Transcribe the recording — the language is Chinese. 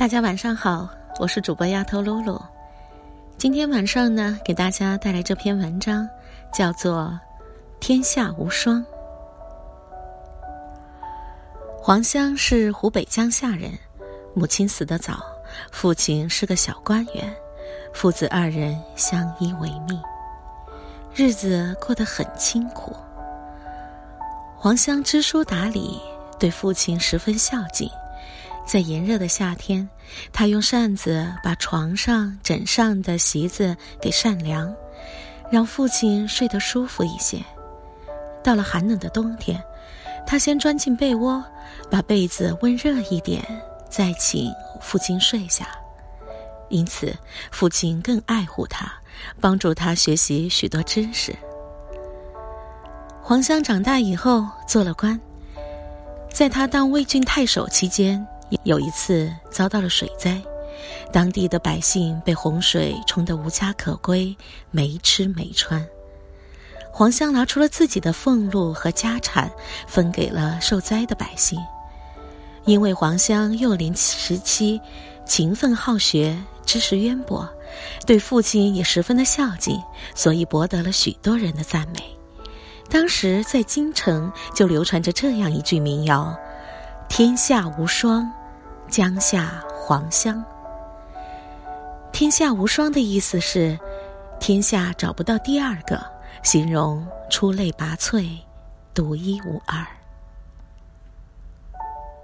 大家晚上好，我是主播丫头露露。今天晚上呢，给大家带来这篇文章，叫做《天下无双》。黄香是湖北江夏人，母亲死得早，父亲是个小官员，父子二人相依为命，日子过得很清苦。黄香知书达理，对父亲十分孝敬。在炎热的夏天，他用扇子把床上枕上的席子给扇凉，让父亲睡得舒服一些。到了寒冷的冬天，他先钻进被窝，把被子温热一点，再请父亲睡下。因此，父亲更爱护他，帮助他学习许多知识。黄香长大以后做了官，在他当魏郡太守期间。有一次遭到了水灾，当地的百姓被洪水冲得无家可归，没吃没穿。黄香拿出了自己的俸禄和家产，分给了受灾的百姓。因为黄香幼年时期勤奋好学，知识渊博，对父亲也十分的孝敬，所以博得了许多人的赞美。当时在京城就流传着这样一句民谣：“天下无双。”江夏黄香，天下无双的意思是，天下找不到第二个，形容出类拔萃，独一无二。